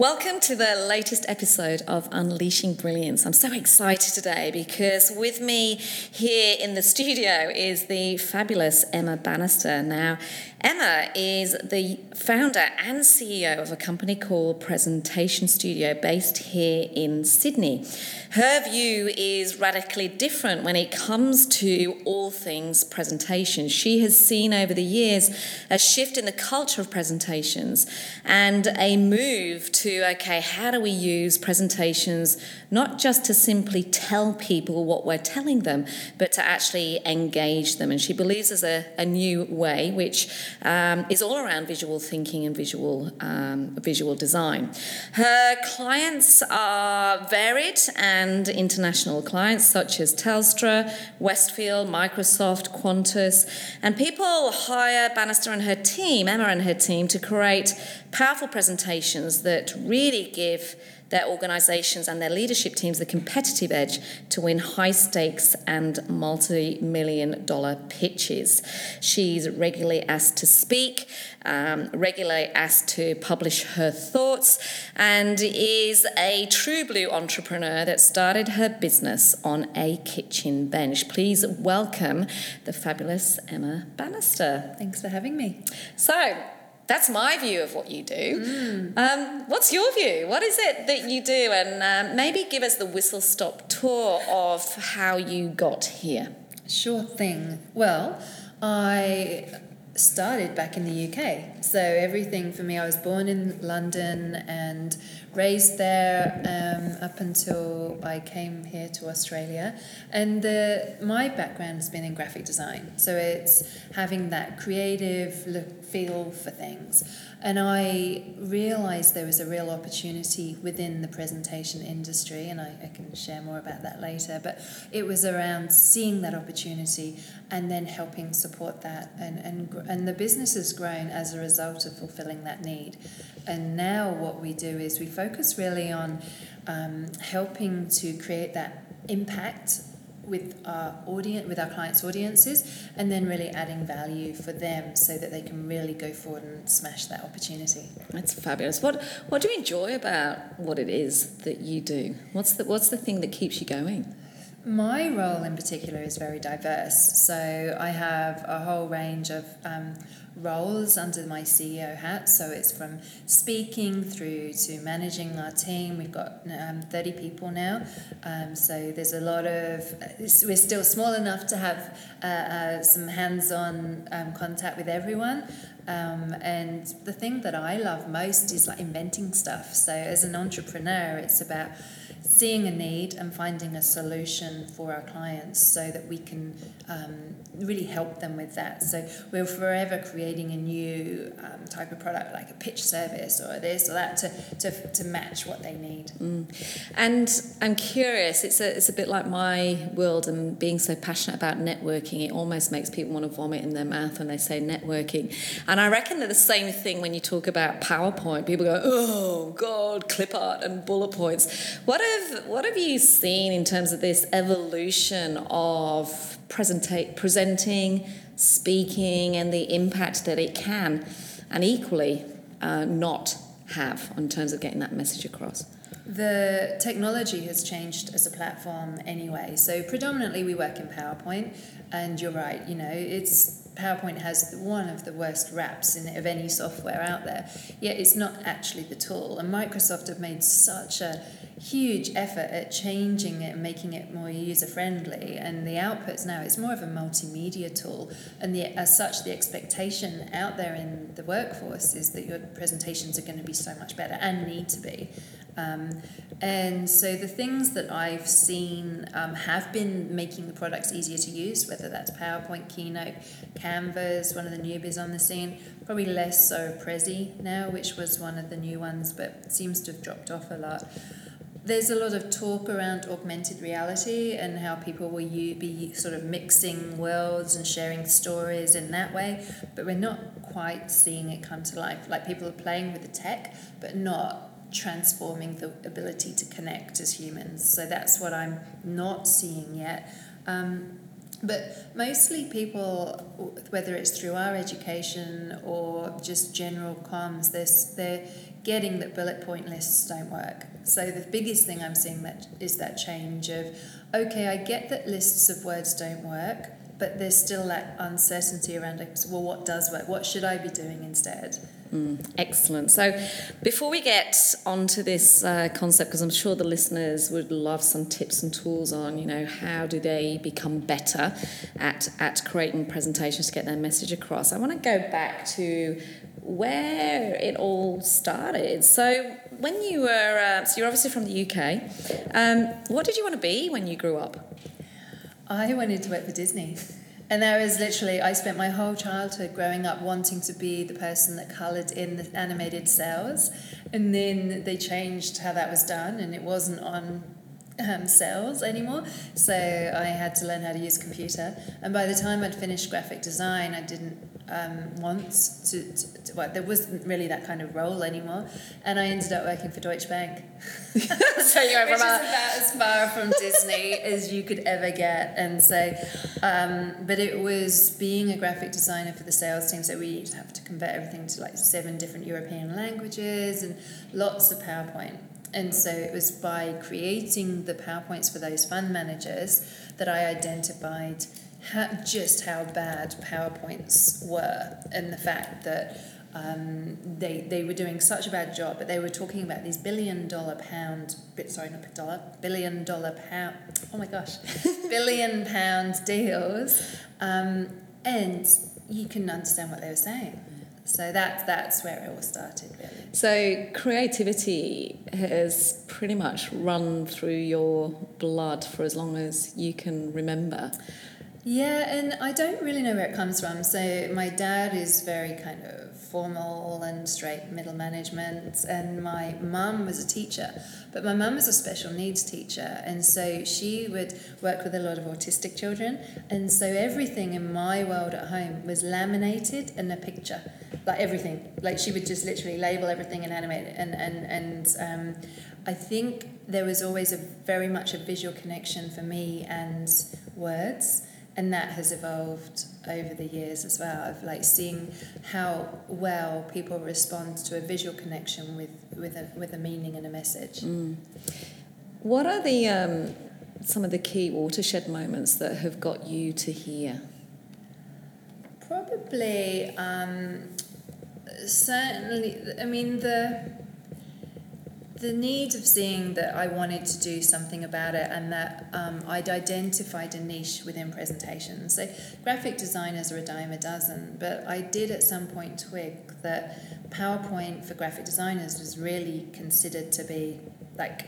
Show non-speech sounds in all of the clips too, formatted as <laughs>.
Welcome to the latest episode of Unleashing Brilliance. I'm so excited today because with me here in the studio is the fabulous Emma Bannister. Now, Emma is the founder and CEO of a company called Presentation Studio based here in Sydney. Her view is radically different when it comes to all things presentation. She has seen over the years a shift in the culture of presentations and a move to okay, how do we use presentations not just to simply tell people what we're telling them, but to actually engage them? And she believes there's a, a new way which um, is all around visual thinking and visual um, visual design. Her clients are varied and international clients such as Telstra, Westfield, Microsoft, Qantas, and people hire Bannister and her team, Emma and her team, to create powerful presentations that really give their organisations and their leadership teams the competitive edge to win high stakes and multi million dollar pitches. She's regularly asked to speak, um, regularly asked to publish her thoughts, and is a true blue entrepreneur that started her business on a kitchen bench. Please welcome the fabulous Emma Bannister. Thanks for having me. So, that's my view of what you do. Mm. Um, what's your view? What is it that you do? And um, maybe give us the whistle stop tour of how you got here. Sure thing. Well, I started back in the UK. So everything for me, I was born in London and raised there um, up until I came here to Australia. And the, my background has been in graphic design. So it's having that creative look, feel for things. And I realized there was a real opportunity within the presentation industry, and I, I can share more about that later. But it was around seeing that opportunity and then helping support that. And, and, and the business has grown as a result of fulfilling that need. And now what we do is we focus really on um, helping to create that impact with our audience, with our clients' audiences, and then really adding value for them so that they can really go forward and smash that opportunity. That's fabulous. What What do you enjoy about what it is that you do? What's the What's the thing that keeps you going? My role in particular is very diverse. So I have a whole range of um, roles under my CEO hat. So it's from speaking through to managing our team. We've got um, 30 people now. Um, so there's a lot of, we're still small enough to have uh, uh, some hands on um, contact with everyone. Um, and the thing that I love most is like inventing stuff. So as an entrepreneur, it's about seeing a need and finding a solution for our clients so that we can um, really help them with that. So we're forever creating a new um, type of product, like a pitch service or this or that, to, to, to match what they need. Mm. And I'm curious, it's a, it's a bit like my world and being so passionate about networking, it almost makes people want to vomit in their mouth when they say networking. And I reckon that the same thing when you talk about PowerPoint. People go, oh, God, clip art and bullet points. What have, what have you seen in terms of this evolution of presentate, presenting, speaking, and the impact that it can, and equally uh, not have in terms of getting that message across? The technology has changed as a platform anyway. So predominantly we work in PowerPoint, and you're right. You know, it's PowerPoint has one of the worst raps in, of any software out there. Yet it's not actually the tool. And Microsoft have made such a huge effort at changing it and making it more user friendly. And the outputs now, it's more of a multimedia tool. And the, as such, the expectation out there in the workforce is that your presentations are going to be so much better and need to be. Um, and so the things that I've seen um, have been making the products easier to use, whether that's PowerPoint, Keynote, Canva's, one of the newbies on the scene, probably less so Prezi now, which was one of the new ones, but seems to have dropped off a lot. there's a lot of talk around augmented reality and how people will you be sort of mixing worlds and sharing stories in that way, but we're not quite seeing it come to life. Like people are playing with the tech, but not transforming the ability to connect as humans. So that's what I'm not seeing yet. Um, but mostly people, whether it's through our education or just general comms, they're, they're getting that bullet point lists don't work. So the biggest thing I'm seeing that is that change of, okay, I get that lists of words don't work, but there's still that uncertainty around. Well, what does work? What should I be doing instead? Mm, excellent. So, before we get onto this uh, concept, because I'm sure the listeners would love some tips and tools on, you know, how do they become better at at creating presentations to get their message across. I want to go back to where it all started. So, when you were, uh, so you're obviously from the UK. Um, what did you want to be when you grew up? I wanted to work for Disney. And there was literally, I spent my whole childhood growing up wanting to be the person that coloured in the animated cels. And then they changed how that was done, and it wasn't on um, cels anymore. So I had to learn how to use computer. And by the time I'd finished graphic design, I didn't um, to, to, to, well, there wasn't really that kind of role anymore. And I ended up working for Deutsche Bank. <laughs> so you went from a, about as far from Disney <laughs> as you could ever get. And so, um, but it was being a graphic designer for the sales team. So we used to have to convert everything to like seven different European languages and lots of PowerPoint. And so it was by creating the PowerPoints for those fund managers that I identified how, just how bad PowerPoints were and the fact that um, they, they were doing such a bad job, but they were talking about these billion dollar pound, sorry, not dollar, billion dollar pound, oh my gosh, <laughs> billion pound deals, um, and you couldn't understand what they were saying. So that, that's where it all started, really. So creativity has pretty much run through your blood for as long as you can remember. Yeah, and I don't really know where it comes from. So my dad is very kind of formal and straight middle management, and my mum was a teacher, but my mum was a special needs teacher, and so she would work with a lot of autistic children, and so everything in my world at home was laminated in a picture, like everything. Like she would just literally label everything and animate it, and and and um, I think there was always a very much a visual connection for me and words and that has evolved over the years as well of like seeing how well people respond to a visual connection with with a, with a meaning and a message mm. what are the um, some of the key watershed moments that have got you to here probably um, certainly i mean the the need of seeing that I wanted to do something about it and that um, I'd identified a niche within presentations. So, graphic designers are a dime a dozen, but I did at some point twig that PowerPoint for graphic designers was really considered to be like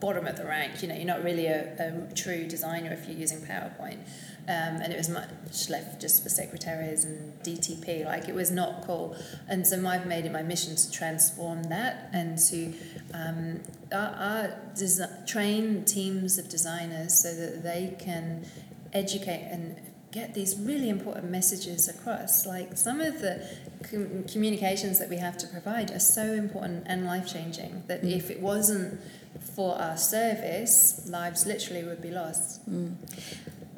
bottom of the rank. You know, you're not really a, a true designer if you're using PowerPoint. Um, and it was much left just for secretaries and DTP. Like it was not cool, and so I've made it my mission to transform that and to um, our, our desi- train teams of designers so that they can educate and get these really important messages across. Like some of the com- communications that we have to provide are so important and life changing that mm. if it wasn't for our service, lives literally would be lost. Mm.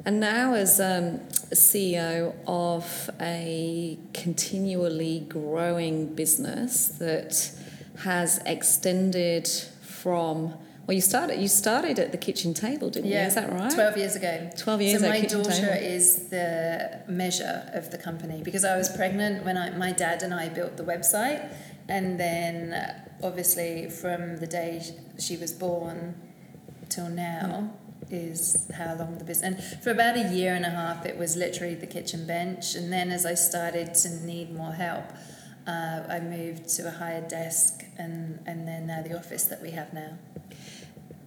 And now, as um, CEO of a continually growing business that has extended from well, you started. You started at the kitchen table, didn't you? yeah, you? Is that right? Twelve years ago. Twelve years. Ago. So my daughter table. is the measure of the company because I was pregnant when I, my dad and I built the website, and then obviously from the day she was born till now. Mm is how long the business. And for about a year and a half, it was literally the kitchen bench. And then as I started to need more help, uh, I moved to a higher desk, and and then now the office that we have now.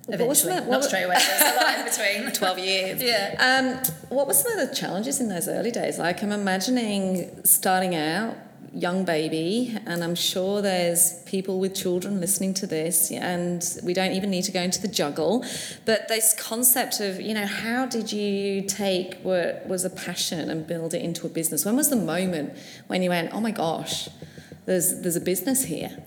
Eventually, what, not straight away. There's a lot in between. <laughs> Twelve years. <laughs> Yeah. Um, what were some of the challenges in those early days? Like I'm imagining starting out young baby, and I'm sure there's people with children listening to this, and we don't even need to go into the juggle. But this concept of, you know, how did you take what was a passion and build it into a business? When was the moment when you went, oh my gosh, there's there's a business here?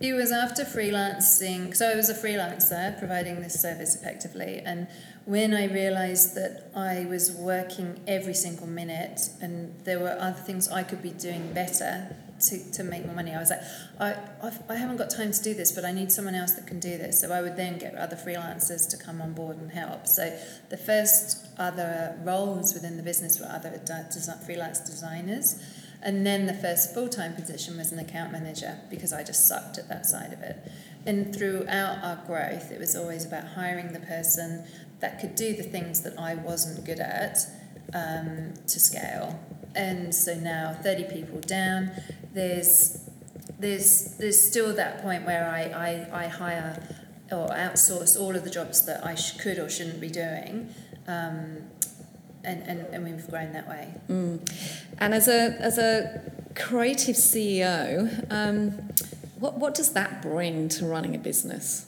It was after freelancing. So I was a freelancer providing this service effectively, and when I realized that I was working every single minute and there were other things I could be doing better to, to make more money, I was like, I, I've, I haven't got time to do this, but I need someone else that can do this. So I would then get other freelancers to come on board and help. So the first other roles within the business were other freelance designers. And then the first full time position was an account manager because I just sucked at that side of it. And throughout our growth, it was always about hiring the person that could do the things that I wasn't good at um, to scale. And so now 30 people down, there's there's there's still that point where I, I, I hire or outsource all of the jobs that I sh- could or shouldn't be doing. Um, and, and, and we've grown that way. Mm. And as a, as a creative CEO, um, what, what does that bring to running a business?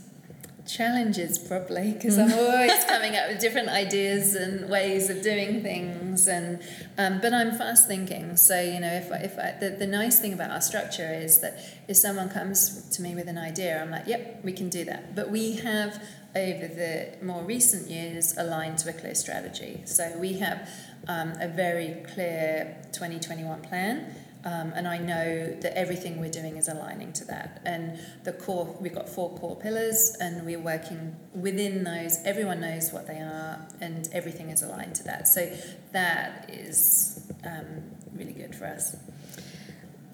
challenges probably because I'm always <laughs> coming up with different ideas and ways of doing things and um, but I'm fast thinking so you know if I, if I, the, the nice thing about our structure is that if someone comes to me with an idea I'm like yep we can do that but we have over the more recent years aligned to a clear strategy so we have um, a very clear 2021 plan um, and I know that everything we're doing is aligning to that. And the core, we've got four core pillars, and we're working within those. Everyone knows what they are, and everything is aligned to that. So that is um, really good for us.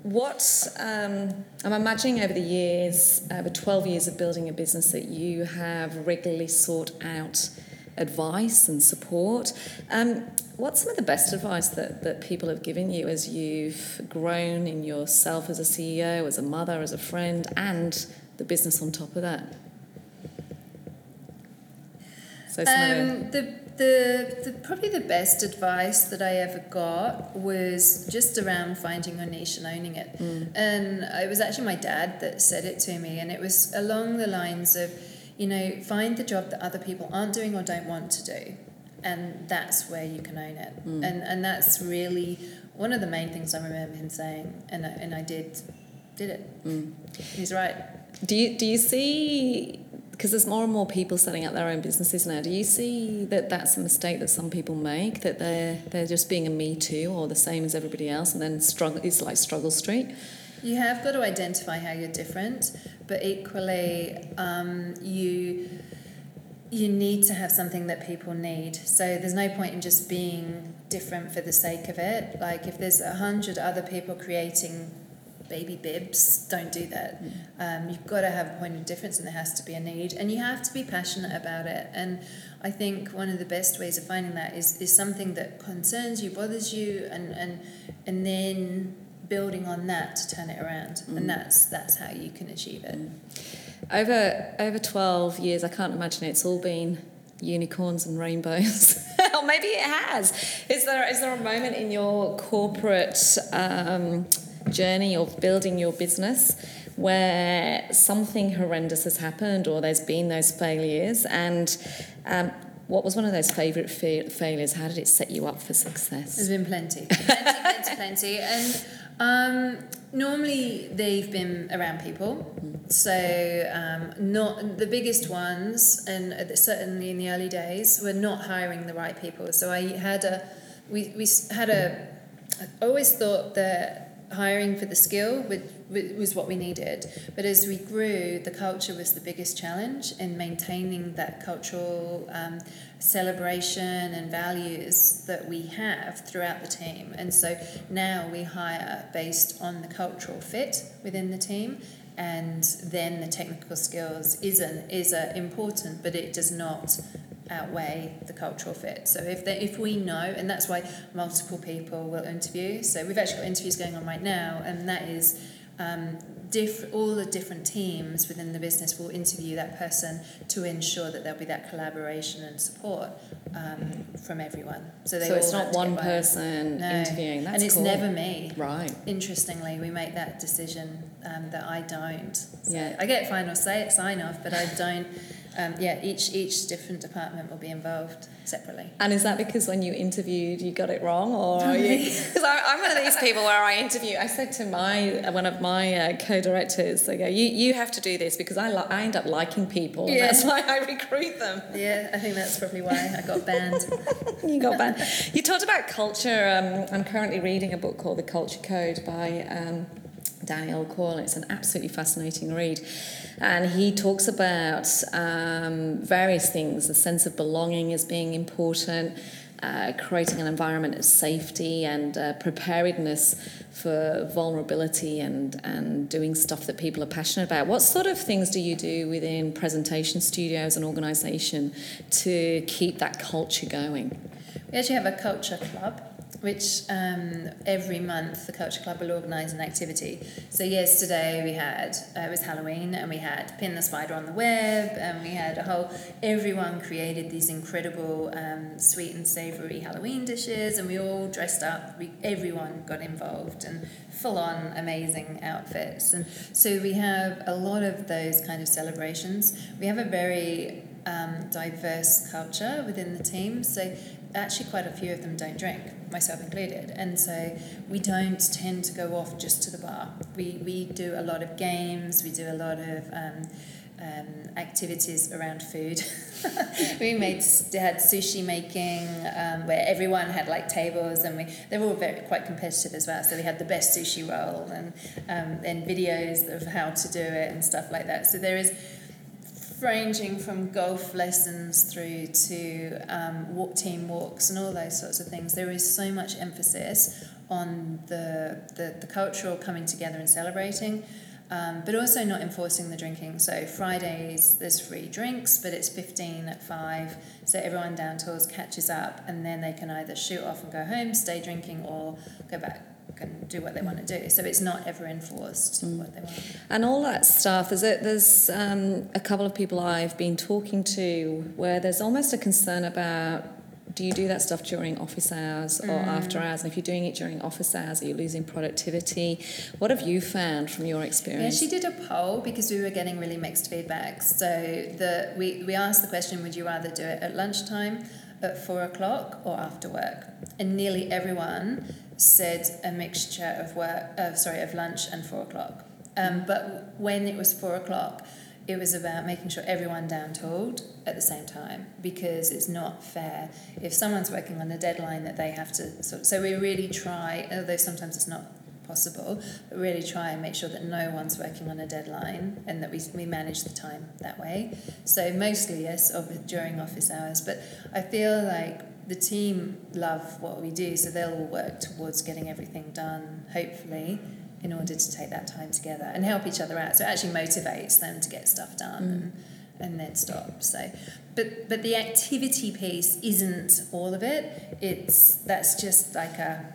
What um, I'm imagining over the years, over 12 years of building a business, that you have regularly sought out advice and support. Um, what's some of the best advice that, that people have given you as you've grown in yourself as a CEO, as a mother, as a friend, and the business on top of that? So um, the, the, the probably the best advice that I ever got was just around finding your niche and owning it. Mm. And it was actually my dad that said it to me, and it was along the lines of you know, find the job that other people aren't doing or don't want to do. And that's where you can own it. Mm. And and that's really one of the main things I remember him saying, and I, and I did did it. Mm. He's right. Do you do you see because there's more and more people setting up their own businesses now. Do you see that that's a mistake that some people make that they're they're just being a me too or the same as everybody else, and then struggle it's like struggle street. You have got to identify how you're different, but equally, um, you you need to have something that people need. So there's no point in just being different for the sake of it. Like if there's a hundred other people creating baby bibs, don't do that. Mm. Um, you've got to have a point of difference, and there has to be a need, and you have to be passionate about it. And I think one of the best ways of finding that is is something that concerns you, bothers you, and and and then building on that to turn it around, mm. and that's that's how you can achieve it. Mm. Over over twelve years, I can't imagine it's all been unicorns and rainbows. <laughs> or maybe it has. Is there is there a moment in your corporate um, journey of building your business where something horrendous has happened, or there's been those failures, and um, what was one of those favourite fa- failures? How did it set you up for success? There's been plenty, plenty, plenty, plenty, and um, normally they've been around people. So um, not the biggest ones, and certainly in the early days, were not hiring the right people. So I had a, we, we had a, I always thought that hiring for the skill was what we needed. But as we grew, the culture was the biggest challenge in maintaining that cultural um, celebration and values that we have throughout the team. And so now we hire based on the cultural fit within the team. And then the technical skills is an, is a important, but it does not outweigh the cultural fit. So if they, if we know, and that's why multiple people will interview. So we've actually got interviews going on right now, and that is um, diff- all the different teams within the business will interview that person to ensure that there'll be that collaboration and support um, from everyone. So, so it's not one person no. interviewing. That's and it's cool. never me. Right. Interestingly, we make that decision um, that I don't. So yeah. I get final say sign off, but I don't um, yeah, each each different department will be involved separately. And is that because when you interviewed you got it wrong, or because <laughs> I'm one of these people where I interview, I said to my one of my uh, co-directors, they go, "You you have to do this because I li- I end up liking people, yeah. that's why I recruit them." Yeah, I think that's probably why I got banned. <laughs> you got banned. You talked about culture. Um, I'm currently reading a book called The Culture Code by. Um, Daniel Coyle. It's an absolutely fascinating read. And he talks about um, various things the sense of belonging as being important, uh, creating an environment of safety and uh, preparedness for vulnerability and, and doing stuff that people are passionate about. What sort of things do you do within presentation studios and organisation to keep that culture going? We actually have a culture club which um, every month the Culture Club will organise an activity. So yesterday we had uh, it was Halloween and we had pin the spider on the web and we had a whole everyone created these incredible um, sweet and savoury Halloween dishes and we all dressed up. We everyone got involved and full on amazing outfits and so we have a lot of those kind of celebrations. We have a very um, diverse culture within the team. So actually quite a few of them don't drink, myself included. And so we don't tend to go off just to the bar. We, we do a lot of games, we do a lot of um, um, activities around food. <laughs> we made had sushi making um, where everyone had like tables and we they were all very quite competitive as well. So we had the best sushi roll and um, and videos of how to do it and stuff like that. So there is ranging from golf lessons through to um, walk, team walks and all those sorts of things. There is so much emphasis on the, the, the cultural coming together and celebrating, um, but also not enforcing the drinking. So Fridays there's free drinks, but it's 15 at 5, so everyone down tools catches up and then they can either shoot off and go home, stay drinking, or go back and do what they want to do. So it's not ever enforced mm. what they want. And all that stuff. There's a, there's um, a couple of people I've been talking to where there's almost a concern about. Do you do that stuff during office hours or mm. after hours? And if you're doing it during office hours, are you losing productivity? What have you found from your experience? Yeah, she did a poll because we were getting really mixed feedback. So the we, we asked the question, would you rather do it at lunchtime, at four o'clock, or after work? And nearly everyone said a mixture of work, uh, sorry, of lunch and four o'clock. Um, but when it was four o'clock, it was about making sure everyone down told at the same time because it's not fair if someone's working on a deadline that they have to. So, so we really try, although sometimes it's not possible, but really try and make sure that no one's working on a deadline and that we, we manage the time that way. So mostly yes, during office hours, but I feel like the team love what we do, so they'll all work towards getting everything done, hopefully, in order to take that time together and help each other out. So it actually motivates them to get stuff done mm. and, and then stop. So, but but the activity piece isn't all of it. It's that's just like a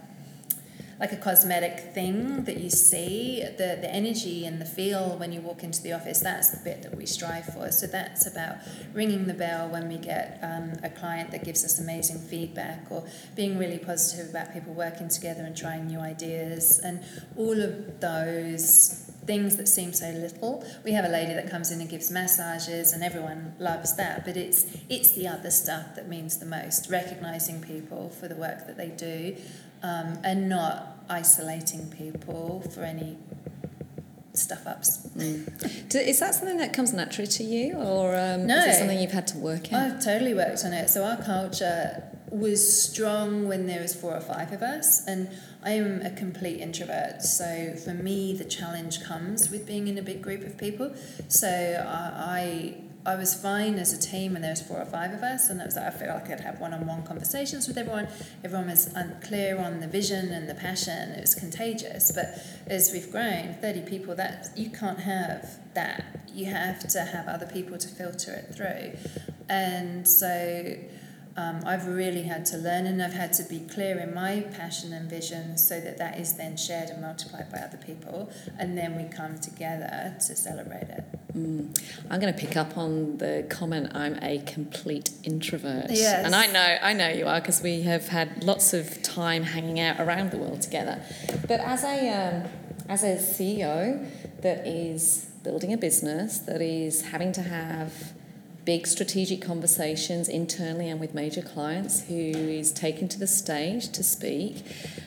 like a cosmetic thing that you see, the, the energy and the feel when you walk into the office, that's the bit that we strive for. So that's about ringing the bell when we get um, a client that gives us amazing feedback or being really positive about people working together and trying new ideas and all of those things that seem so little. We have a lady that comes in and gives massages and everyone loves that, but it's it's the other stuff that means the most, recognizing people for the work that they do um, and not isolating people for any stuff ups. Mm. Is that something that comes naturally to you, or um, no, is it something you've had to work on? I've totally worked on it. So our culture was strong when there was four or five of us, and I am a complete introvert. So for me, the challenge comes with being in a big group of people. So I, I I was fine as a team when there was four or five of us, and it was like I felt like I'd have one-on-one conversations with everyone. Everyone was unclear on the vision and the passion. It was contagious. But as we've grown, thirty people, that you can't have that. You have to have other people to filter it through, and so um, I've really had to learn and I've had to be clear in my passion and vision so that that is then shared and multiplied by other people and then we come together to celebrate it. Mm. I'm going to pick up on the comment I'm a complete introvert. Yes. And I know I know you are because we have had lots of time hanging out around the world together. But as a um, as a CEO that is building a business that is having to have big strategic conversations internally and with major clients who is taken to the stage to speak.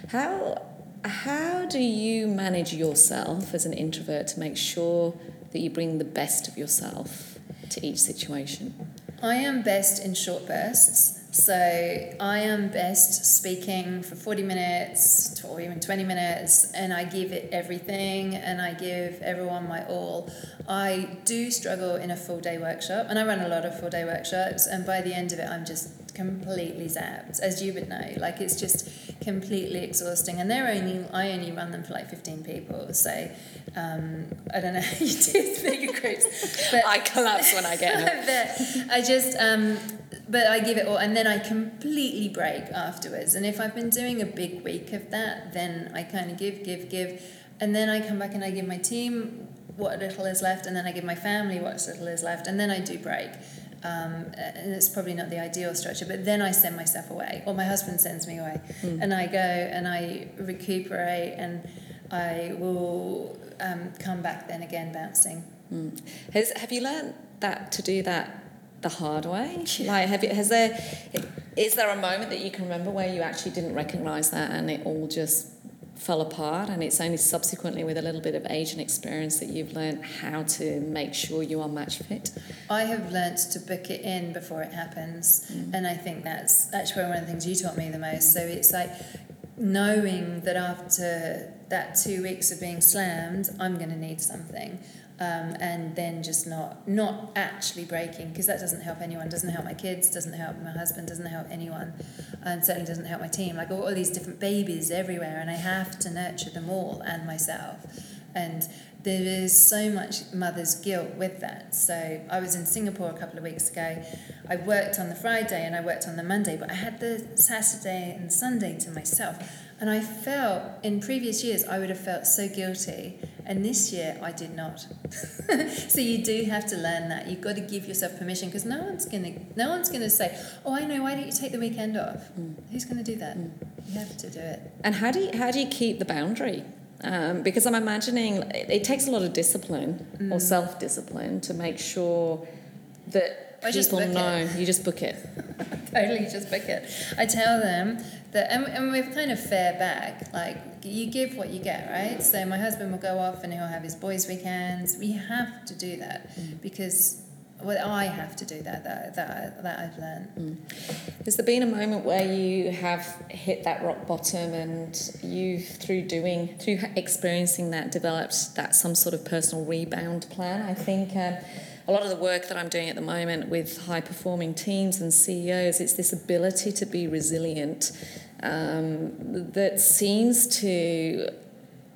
How how do you manage yourself as an introvert to make sure that you bring the best of yourself to each situation? I am best in short bursts. So I am best speaking for 40 minutes or even 20 minutes, and I give it everything and I give everyone my all. I do struggle in a full day workshop, and I run a lot of full day workshops, and by the end of it, I'm just completely zapped, as you would know. Like it's just completely exhausting, and they're only I only run them for like 15 people, so um, I don't know <laughs> how you do bigger groups, but I collapse when I get <laughs> but I just um, but I give it all, and then I completely break afterwards. And if I've been doing a big week of that, then I kind of give, give, give, and then I come back and I give my team what little is left, and then I give my family what little is left, and then I do break. Um, and it's probably not the ideal structure, but then I send myself away, or my husband sends me away, mm. and I go and I recuperate, and I will um, come back then again bouncing. Mm. Has, have you learned that to do that the hard way? <laughs> Like, have you, has there, is there a moment that you can remember where you actually didn't recognise that and it all just fell apart and it's only subsequently with a little bit of age and experience that you've learned how to make sure you are match fit? I have learnt to book it in before it happens mm. and I think that's actually one of the things you taught me the most. So it's like knowing that after that two weeks of being slammed, I'm going to need something um, and then just not not actually breaking because that doesn't help anyone doesn't help my kids doesn't help my husband doesn't help anyone and certainly doesn't help my team. Like all, all these different babies everywhere and i have to nurture them all and myself. And there is so much mother's guilt with that. So I was in Singapore a couple of weeks ago. I worked on the Friday and I worked on the Monday, but I had the Saturday and Sunday to myself. And I felt in previous years I would have felt so guilty and this year I did not. <laughs> so you do have to learn that. You've got to give yourself permission because no one's gonna no one's gonna say, Oh, I know, why don't you take the weekend off? Mm. Who's gonna do that? Mm. You have to do it. And how do you how do you keep the boundary? Um, because I'm imagining it, it, takes a lot of discipline mm. or self discipline to make sure that I people know it. you just book it. <laughs> totally just book it. I tell them that, and, and we're kind of fair back. Like you give what you get, right? So my husband will go off and he'll have his boys' weekends. We have to do that mm. because well, I have to do that. That that, that I've learned. Mm. Has there been a moment where you have hit that rock bottom, and you, through doing, through experiencing that, developed that some sort of personal rebound plan? I think. Um, a lot of the work that I'm doing at the moment with high performing teams and CEOs, it's this ability to be resilient um, that seems to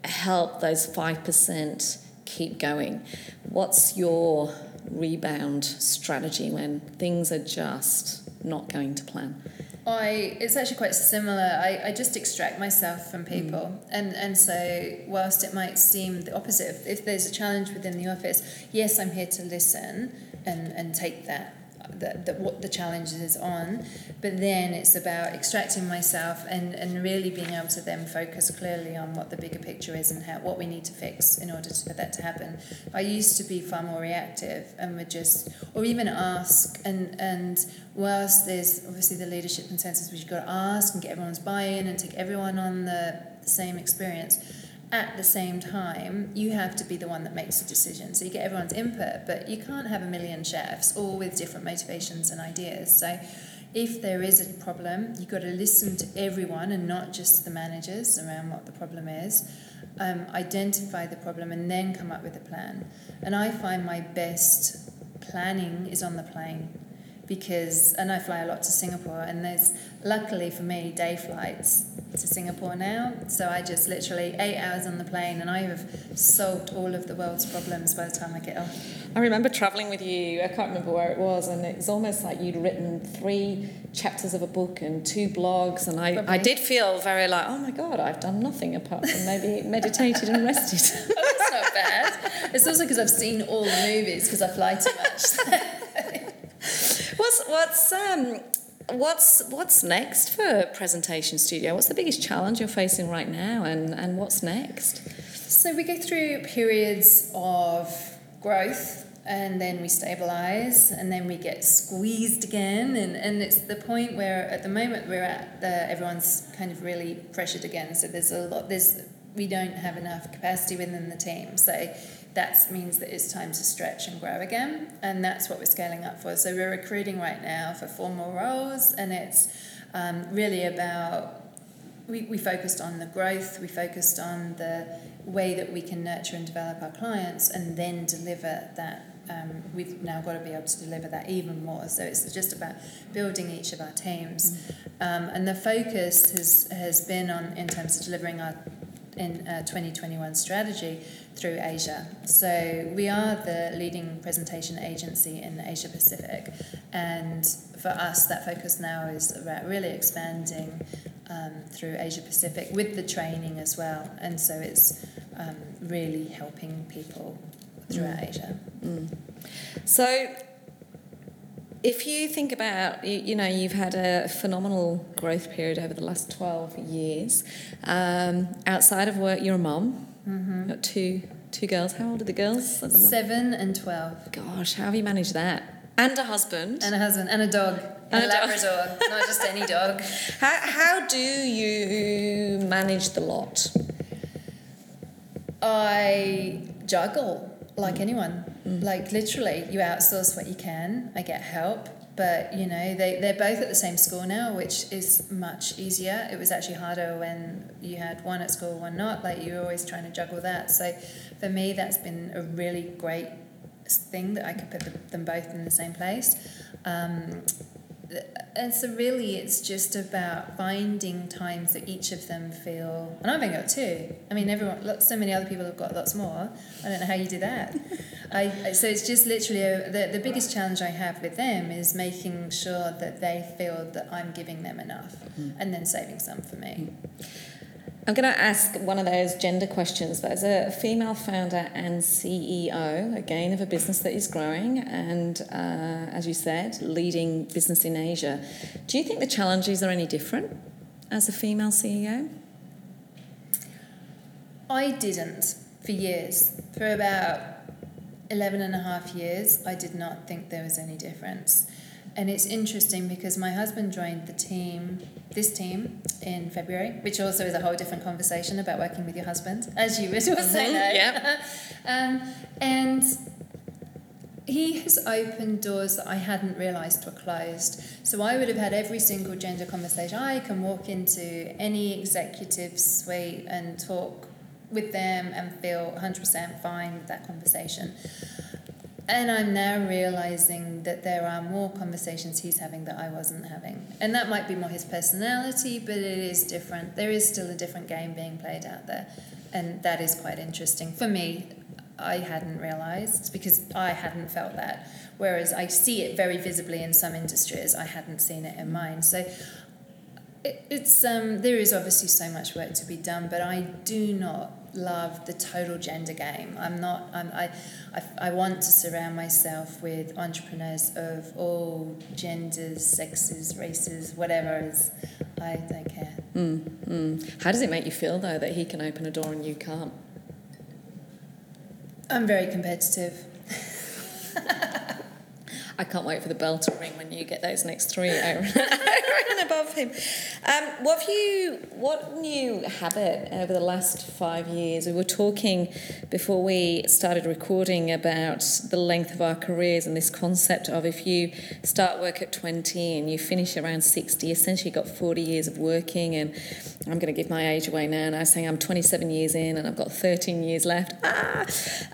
help those 5% keep going. What's your rebound strategy when things are just not going to plan? I it's actually quite similar. I, I just extract myself from mm. people, mm. and and so whilst it might seem the opposite, if, if there's a challenge within the office, yes, I'm here to listen and and take that the, the, what the challenge is on. But then it's about extracting myself and, and really being able to then focus clearly on what the bigger picture is and how, what we need to fix in order to, for that to happen. I used to be far more reactive and would just, or even ask. And, and whilst there's obviously the leadership consensus, which you've got to ask and get everyone's buy in and take everyone on the same experience at the same time, you have to be the one that makes the decision. So you get everyone's input, but you can't have a million chefs, all with different motivations and ideas. So if there is a problem, you've got to listen to everyone and not just the managers around what the problem is. Um, identify the problem and then come up with a plan. And I find my best planning is on the plane because and I fly a lot to Singapore and there's luckily for me day flights to Singapore now so I just literally eight hours on the plane and I have solved all of the world's problems by the time I get off I remember traveling with you. I can't remember where it was, and it was almost like you'd written three chapters of a book and two blogs, and I, I did feel very like, oh my god, I've done nothing apart from maybe <laughs> meditated and rested. <laughs> oh, that's not bad. It's also because I've seen all the movies because I fly too much. <laughs> what's um what's what's next for Presentation Studio? What's the biggest challenge you're facing right now, and and what's next? So we go through periods of growth and then we stabilize and then we get squeezed again and, and it's the point where at the moment we're at the, everyone's kind of really pressured again so there's a lot there's we don't have enough capacity within the team so that means that it's time to stretch and grow again and that's what we're scaling up for so we're recruiting right now for four more roles and it's um, really about we, we focused on the growth we focused on the way that we can nurture and develop our clients and then deliver that um, we've now got to be able to deliver that even more. So it's just about building each of our teams, um, and the focus has has been on in terms of delivering our in uh, 2021 strategy through Asia. So we are the leading presentation agency in Asia Pacific, and for us, that focus now is about really expanding um, through Asia Pacific with the training as well, and so it's um, really helping people throughout mm. Asia. Mm. So, if you think about, you, you, know, you've had a phenomenal growth period over the last 12 years. Um, outside of work, you're a mom. Mm-hmm. You've got two, two girls. How old are the girls? Seven and 12. Gosh, how have you managed that? And a husband. And a husband. And a dog. And, and a, Labrador. not just any dog. <laughs> How, how do you manage the lot? I juggle like anyone. Mm. Like literally, you outsource what you can. I get help, but you know they they're both at the same school now, which is much easier. It was actually harder when you had one at school, one not. Like you were always trying to juggle that. So for me, that's been a really great thing that I could put them both in the same place. Um, and so really it's just about finding times that each of them feel and i've only got two i mean everyone so many other people have got lots more i don't know how you do that <laughs> I, so it's just literally a, the, the biggest challenge i have with them is making sure that they feel that i'm giving them enough mm. and then saving some for me mm. I'm going to ask one of those gender questions, but as a female founder and CEO, again, of a business that is growing and, uh, as you said, leading business in Asia, do you think the challenges are any different as a female CEO? I didn't for years. For about 11 and a half years, I did not think there was any difference. And it's interesting because my husband joined the team this team in February, which also is a whole different conversation about working with your husband, as you were mm-hmm. saying. Yeah. <laughs> um, and he has opened doors that I hadn't realised were closed. So I would have had every single gender conversation. I can walk into any executive suite and talk with them and feel 100% fine with that conversation. And I'm now realizing that there are more conversations he's having that I wasn't having. And that might be more his personality, but it is different. There is still a different game being played out there. And that is quite interesting. For me, I hadn't realized because I hadn't felt that. Whereas I see it very visibly in some industries, I hadn't seen it in mine. So it, it's um, there is obviously so much work to be done, but I do not love the total gender game. I'm not. I'm, I, I, I want to surround myself with entrepreneurs of all genders, sexes, races, whatever. Is I don't care. Mm, mm. How does it make you feel though that he can open a door and you can't? I'm very competitive. <laughs> I can't wait for the bell to ring when you get those next three over and <laughs> above him. Um, what have you? What new habit over the last five years? We were talking before we started recording about the length of our careers and this concept of if you start work at twenty and you finish around sixty, essentially you've got forty years of working. And I'm going to give my age away now. And I was saying I'm 27 years in and I've got 13 years left. Ah!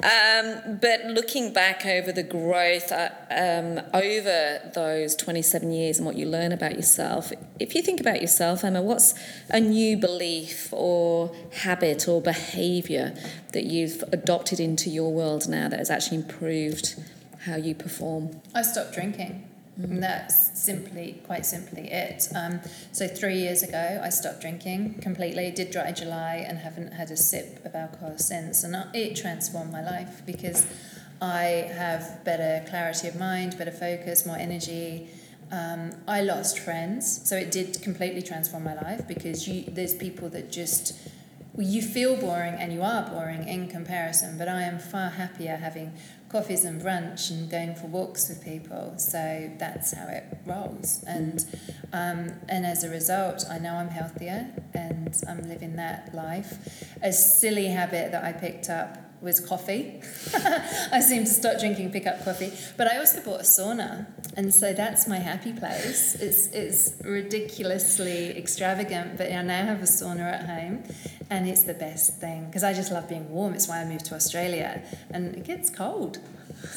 Um, but looking back over the growth. I, um, um, over those 27 years and what you learn about yourself, if you think about yourself, Emma, what's a new belief or habit or behaviour that you've adopted into your world now that has actually improved how you perform? I stopped drinking. And that's simply, quite simply it. Um, so three years ago, I stopped drinking completely. Did dry July and haven't had a sip of alcohol since, and it transformed my life because I have better clarity of mind, better focus, more energy. Um, I lost friends, so it did completely transform my life because you, there's people that just you feel boring and you are boring in comparison, but I am far happier having coffees and brunch and going for walks with people. So that's how it rolls. And um, and as a result, I know I'm healthier and I'm living that life. A silly habit that I picked up was coffee. <laughs> I seem to stop drinking, pick up coffee. But I also bought a sauna, and so that's my happy place. It's it's ridiculously extravagant, but I now have a sauna at home, and it's the best thing because I just love being warm. It's why I moved to Australia, and it gets cold.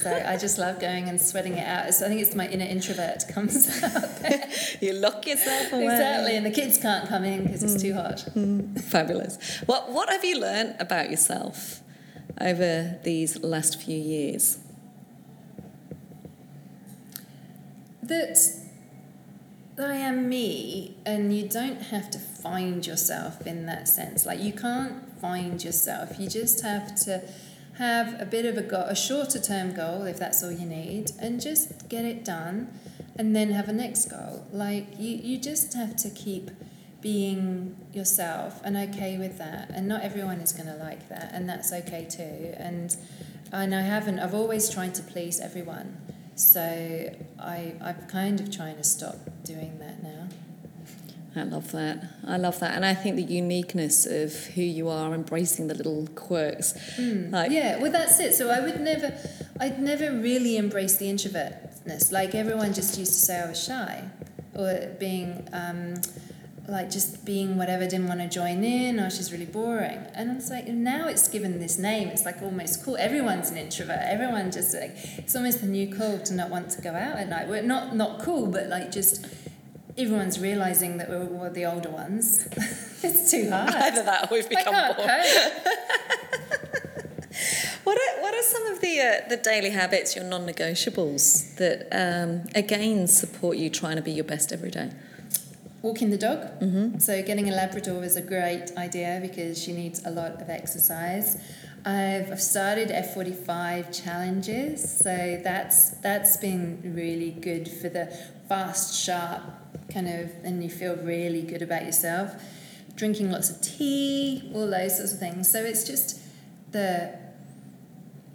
So I just love going and sweating it out. So I think it's my inner introvert comes <laughs> out you lock yourself away. Exactly, and the kids can't come in because it's too hot. Mm, fabulous. What what have you learned about yourself over these last few years? That I am me, and you don't have to find yourself in that sense. Like you can't find yourself. You just have to have a bit of a goal, a shorter term goal if that's all you need, and just get it done, and then have a next goal. Like you, you just have to keep being yourself and okay with that. And not everyone is going to like that, and that's okay too. And and I haven't. I've always tried to please everyone, so I I'm kind of trying to stop doing that now. I love that. I love that, and I think the uniqueness of who you are, embracing the little quirks. Mm. Like, yeah, well, that's it. So I would never, I'd never really embrace the introvertness. Like everyone just used to say I was shy, or being. Um, like just being whatever didn't want to join in or she's really boring and it's like now it's given this name it's like almost cool everyone's an introvert everyone just like it's almost the new cool to not want to go out at night we're not not cool but like just everyone's realizing that we're, we're the older ones. <laughs> it's too <laughs> hard. Either that or we've become bored. <laughs> what are, what are some of the uh, the daily habits, your non-negotiables that um, again support you trying to be your best every day? Walking the dog. Mm-hmm. So getting a Labrador is a great idea because she needs a lot of exercise. I've started F45 challenges, so that's that's been really good for the fast, sharp kind of, and you feel really good about yourself. Drinking lots of tea, all those sorts of things. So it's just the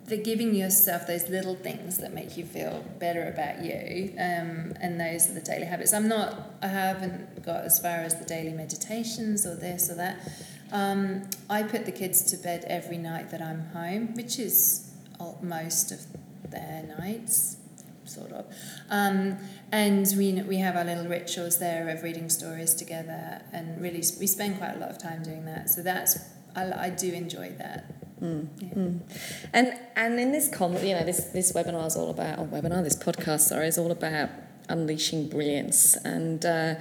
the giving yourself those little things that make you feel better about you, um, and those are the daily habits. I'm not, I haven't got as far as the daily meditations or this or that. Um, I put the kids to bed every night that I'm home, which is most of their nights, sort of. Um, and we, we have our little rituals there of reading stories together, and really we spend quite a lot of time doing that. So that's I, I do enjoy that. Mm. And and in this con, you know, this this webinar is all about, or webinar, this podcast, sorry, is all about unleashing brilliance and. Uh,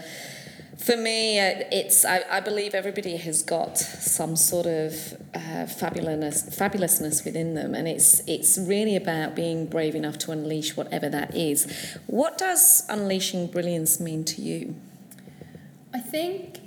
for me, uh, it's I, I, believe everybody has got some sort of uh, fabulous fabulousness within them, and it's it's really about being brave enough to unleash whatever that is. What does unleashing brilliance mean to you? I think,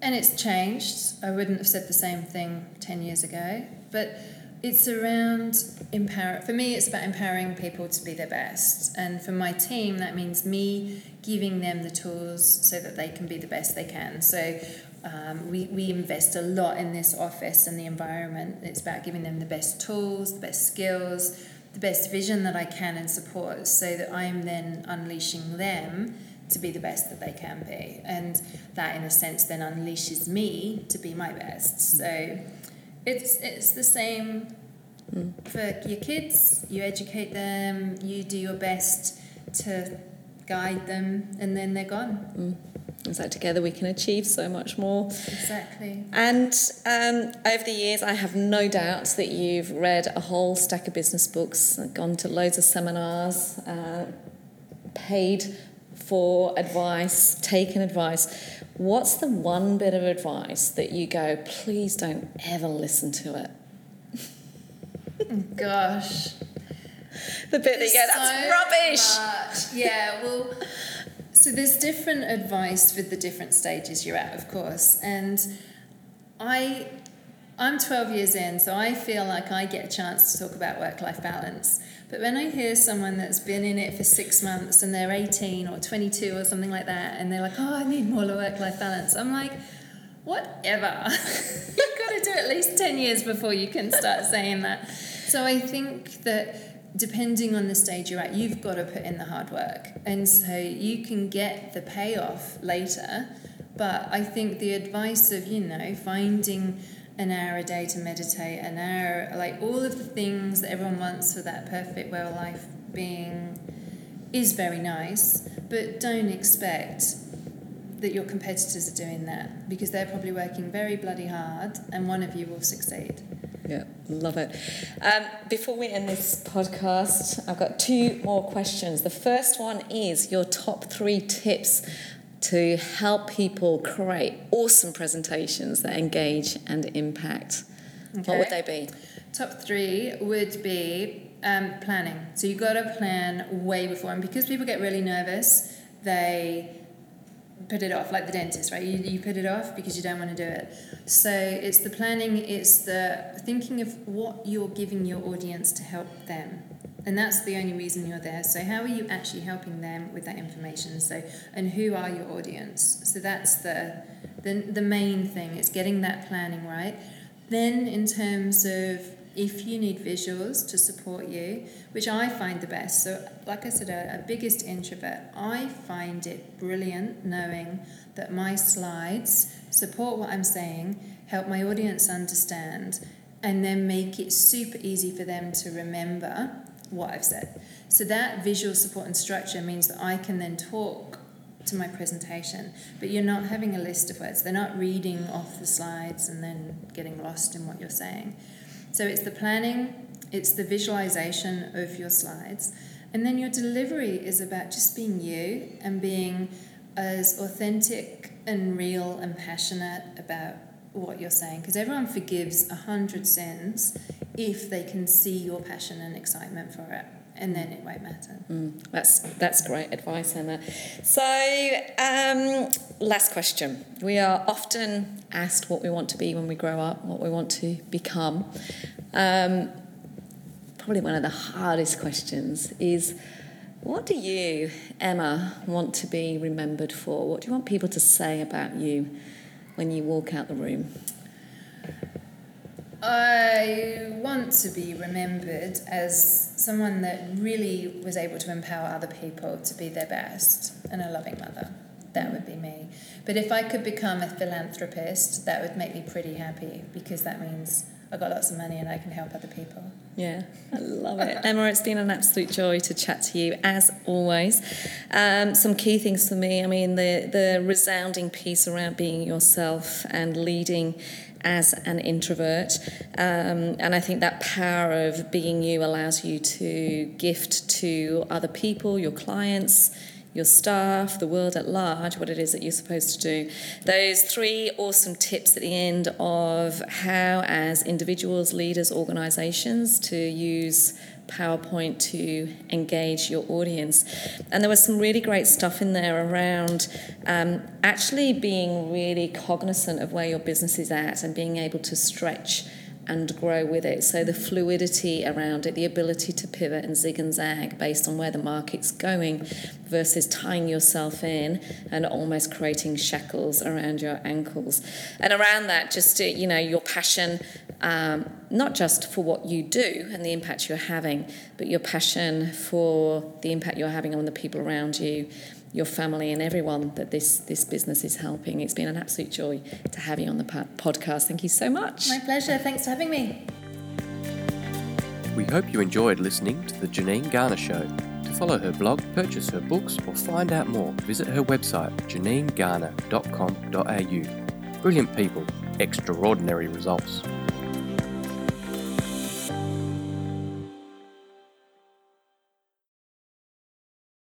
and it's changed. I wouldn't have said the same thing ten years ago, but it's around empower. For me, it's about empowering people to be their best, and for my team, that means me giving them the tools so that they can be the best they can. So. Um, we, we invest a lot in this office and the environment. It's about giving them the best tools, the best skills, the best vision that I can and support so that I'm then unleashing them to be the best that they can be. And that, in a sense, then unleashes me to be my best. So it's it's the same mm. for your kids. You educate them. You do your best to guide them, and then they're gone. Mm. like together we can achieve so much more. Exactly. And um, over the years, I have no doubt that you've read a whole stack of business books, gone to loads of seminars, uh, paid for advice, taken advice. What's the one bit of advice that you go, please don't ever listen to it? <laughs> Gosh. The bit that you go, that's So rubbish. much. Yeah, well, so there's different advice for the different stages you're at, of course. And I, I'm 12 years in, so I feel like I get a chance to talk about work life balance. But when I hear someone that's been in it for six months and they're 18 or 22 or something like that, and they're like, oh, I need more work life balance, I'm like, whatever. <laughs> You've got to do at least 10 years before you can start saying that. So I think that depending on the stage you're at, you've got to put in the hard work. And so you can get the payoff later. But I think the advice of, you know, finding an hour a day to meditate, an hour, like all of the things that everyone wants for that perfect well life being is very nice, but don't expect that your competitors are doing that because they're probably working very bloody hard and one of you will succeed. Yeah, love it. Um, before we end this podcast, I've got two more questions. The first one is your top three tips to help people create awesome presentations that engage and impact. What would they be? Top three would be um, planning. So you've got to plan way before, and because people get really nervous, they put it off, like the dentist, right? You, you put it off because you don't want to do it. So it's the planning, it's the thinking of what you're giving your audience to help them. And that's the only reason you're there. So how are you actually helping them with that information? So and who are your audience? So that's the the, the main thing. is getting that planning right. Then in terms of if you need visuals to support you, which I find the best. So, like I said, a, a, biggest introvert, I find it brilliant knowing that my slides support what I'm saying, help my audience understand, and then make it super easy for them to remember what I've said. So, that visual support and structure means that I can then talk to my presentation, but you're not having a list of words. They're not reading off the slides and then getting lost in what you're saying. So it's the planning, it's the visualization of your slides, and then your delivery is about just being you and being as authentic and real and passionate about what you're saying because everyone forgives a hundred sins if they can see your passion and excitement for it and then it won't matter. Mm, that's that's great advice, Emma. So, um, last question. We are often asked what we want to be when we grow up, what we want to become. Um, probably one of the hardest questions is. What do you, Emma, want to be remembered for? What do you want people to say about you when you walk out the room? I want to be remembered as someone that really was able to empower other people to be their best and a loving mother. That would be me. But if I could become a philanthropist, that would make me pretty happy because that means I've got lots of money and I can help other people. Yeah, I love it. <laughs> Emma, it's been an absolute joy to chat to you as always. Um, some key things for me I mean, the, the resounding piece around being yourself and leading as an introvert. Um, and I think that power of being you allows you to gift to other people, your clients, your staff, the world at large, what it is that you're supposed to do. Those three awesome tips at the end of how, as individuals, leaders, organizations, to use PowerPoint to engage your audience. And there was some really great stuff in there around um, actually being really cognizant of where your business is at and being able to stretch and grow with it. So the fluidity around it, the ability to pivot and zig and zag based on where the market's going versus tying yourself in and almost creating shackles around your ankles. And around that, just, uh, you know, your passion, um, not just for what you do and the impact you're having, but your passion for the impact you're having on the people around you your family and everyone that this this business is helping. It's been an absolute joy to have you on the podcast. Thank you so much. My pleasure. Thanks for having me. We hope you enjoyed listening to the Janine Garner Show. To To follow her blog, purchase her books, or find out more, visit her website janinegarner.com.au. Brilliant people, extraordinary results.